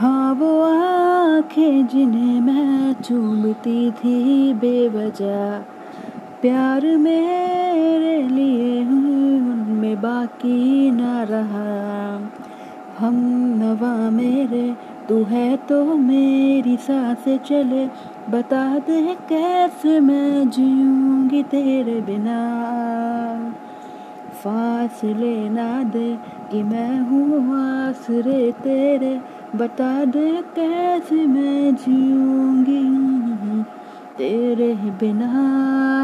हाँ वो आँखें जिन्हें मैं चूमती थी बेवजह। प्यार मेरे लिए उनमें बाकी न रहा। हम नवा मेरे, तू है तो मेरी साँसें चले। बता दे कैसे मैं जीऊँगी तेरे बिना। फासले ना दे कि मैं हूँ आसरे तेरे। बता दे कैसे मैं जीऊँगी तेरे बिना।